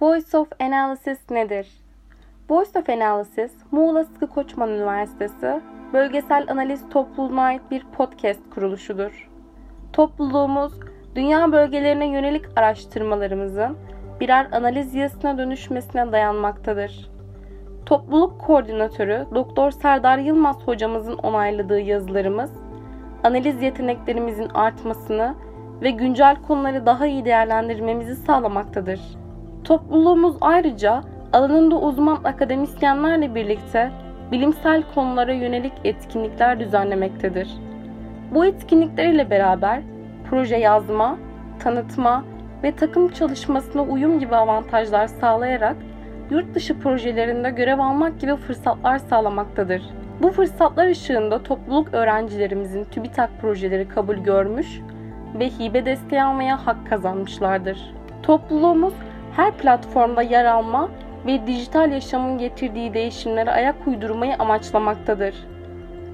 Analysis nedir? Voice of Analysis, Muğla Sıkı Koçman Üniversitesi bölgesel analiz topluluğuna ait bir podcast kuruluşudur. Topluluğumuz, dünya bölgelerine yönelik araştırmalarımızın birer analiz yazısına dönüşmesine dayanmaktadır. Topluluk koordinatörü Doktor Serdar Yılmaz hocamızın onayladığı yazılarımız, analiz yeteneklerimizin artmasını ve güncel konuları daha iyi değerlendirmemizi sağlamaktadır. Topluluğumuz ayrıca alanında uzman akademisyenlerle birlikte bilimsel konulara yönelik etkinlikler düzenlemektedir. Bu etkinlikler ile beraber proje yazma, tanıtma ve takım çalışmasına uyum gibi avantajlar sağlayarak yurt dışı projelerinde görev almak gibi fırsatlar sağlamaktadır. Bu fırsatlar ışığında topluluk öğrencilerimizin TÜBİTAK projeleri kabul görmüş ve hibe desteği almaya hak kazanmışlardır. Topluluğumuz her platformda yer alma ve dijital yaşamın getirdiği değişimlere ayak uydurmayı amaçlamaktadır.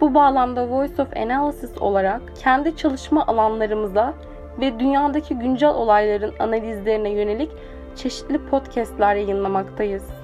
Bu bağlamda Voice of Analysis olarak kendi çalışma alanlarımıza ve dünyadaki güncel olayların analizlerine yönelik çeşitli podcastler yayınlamaktayız.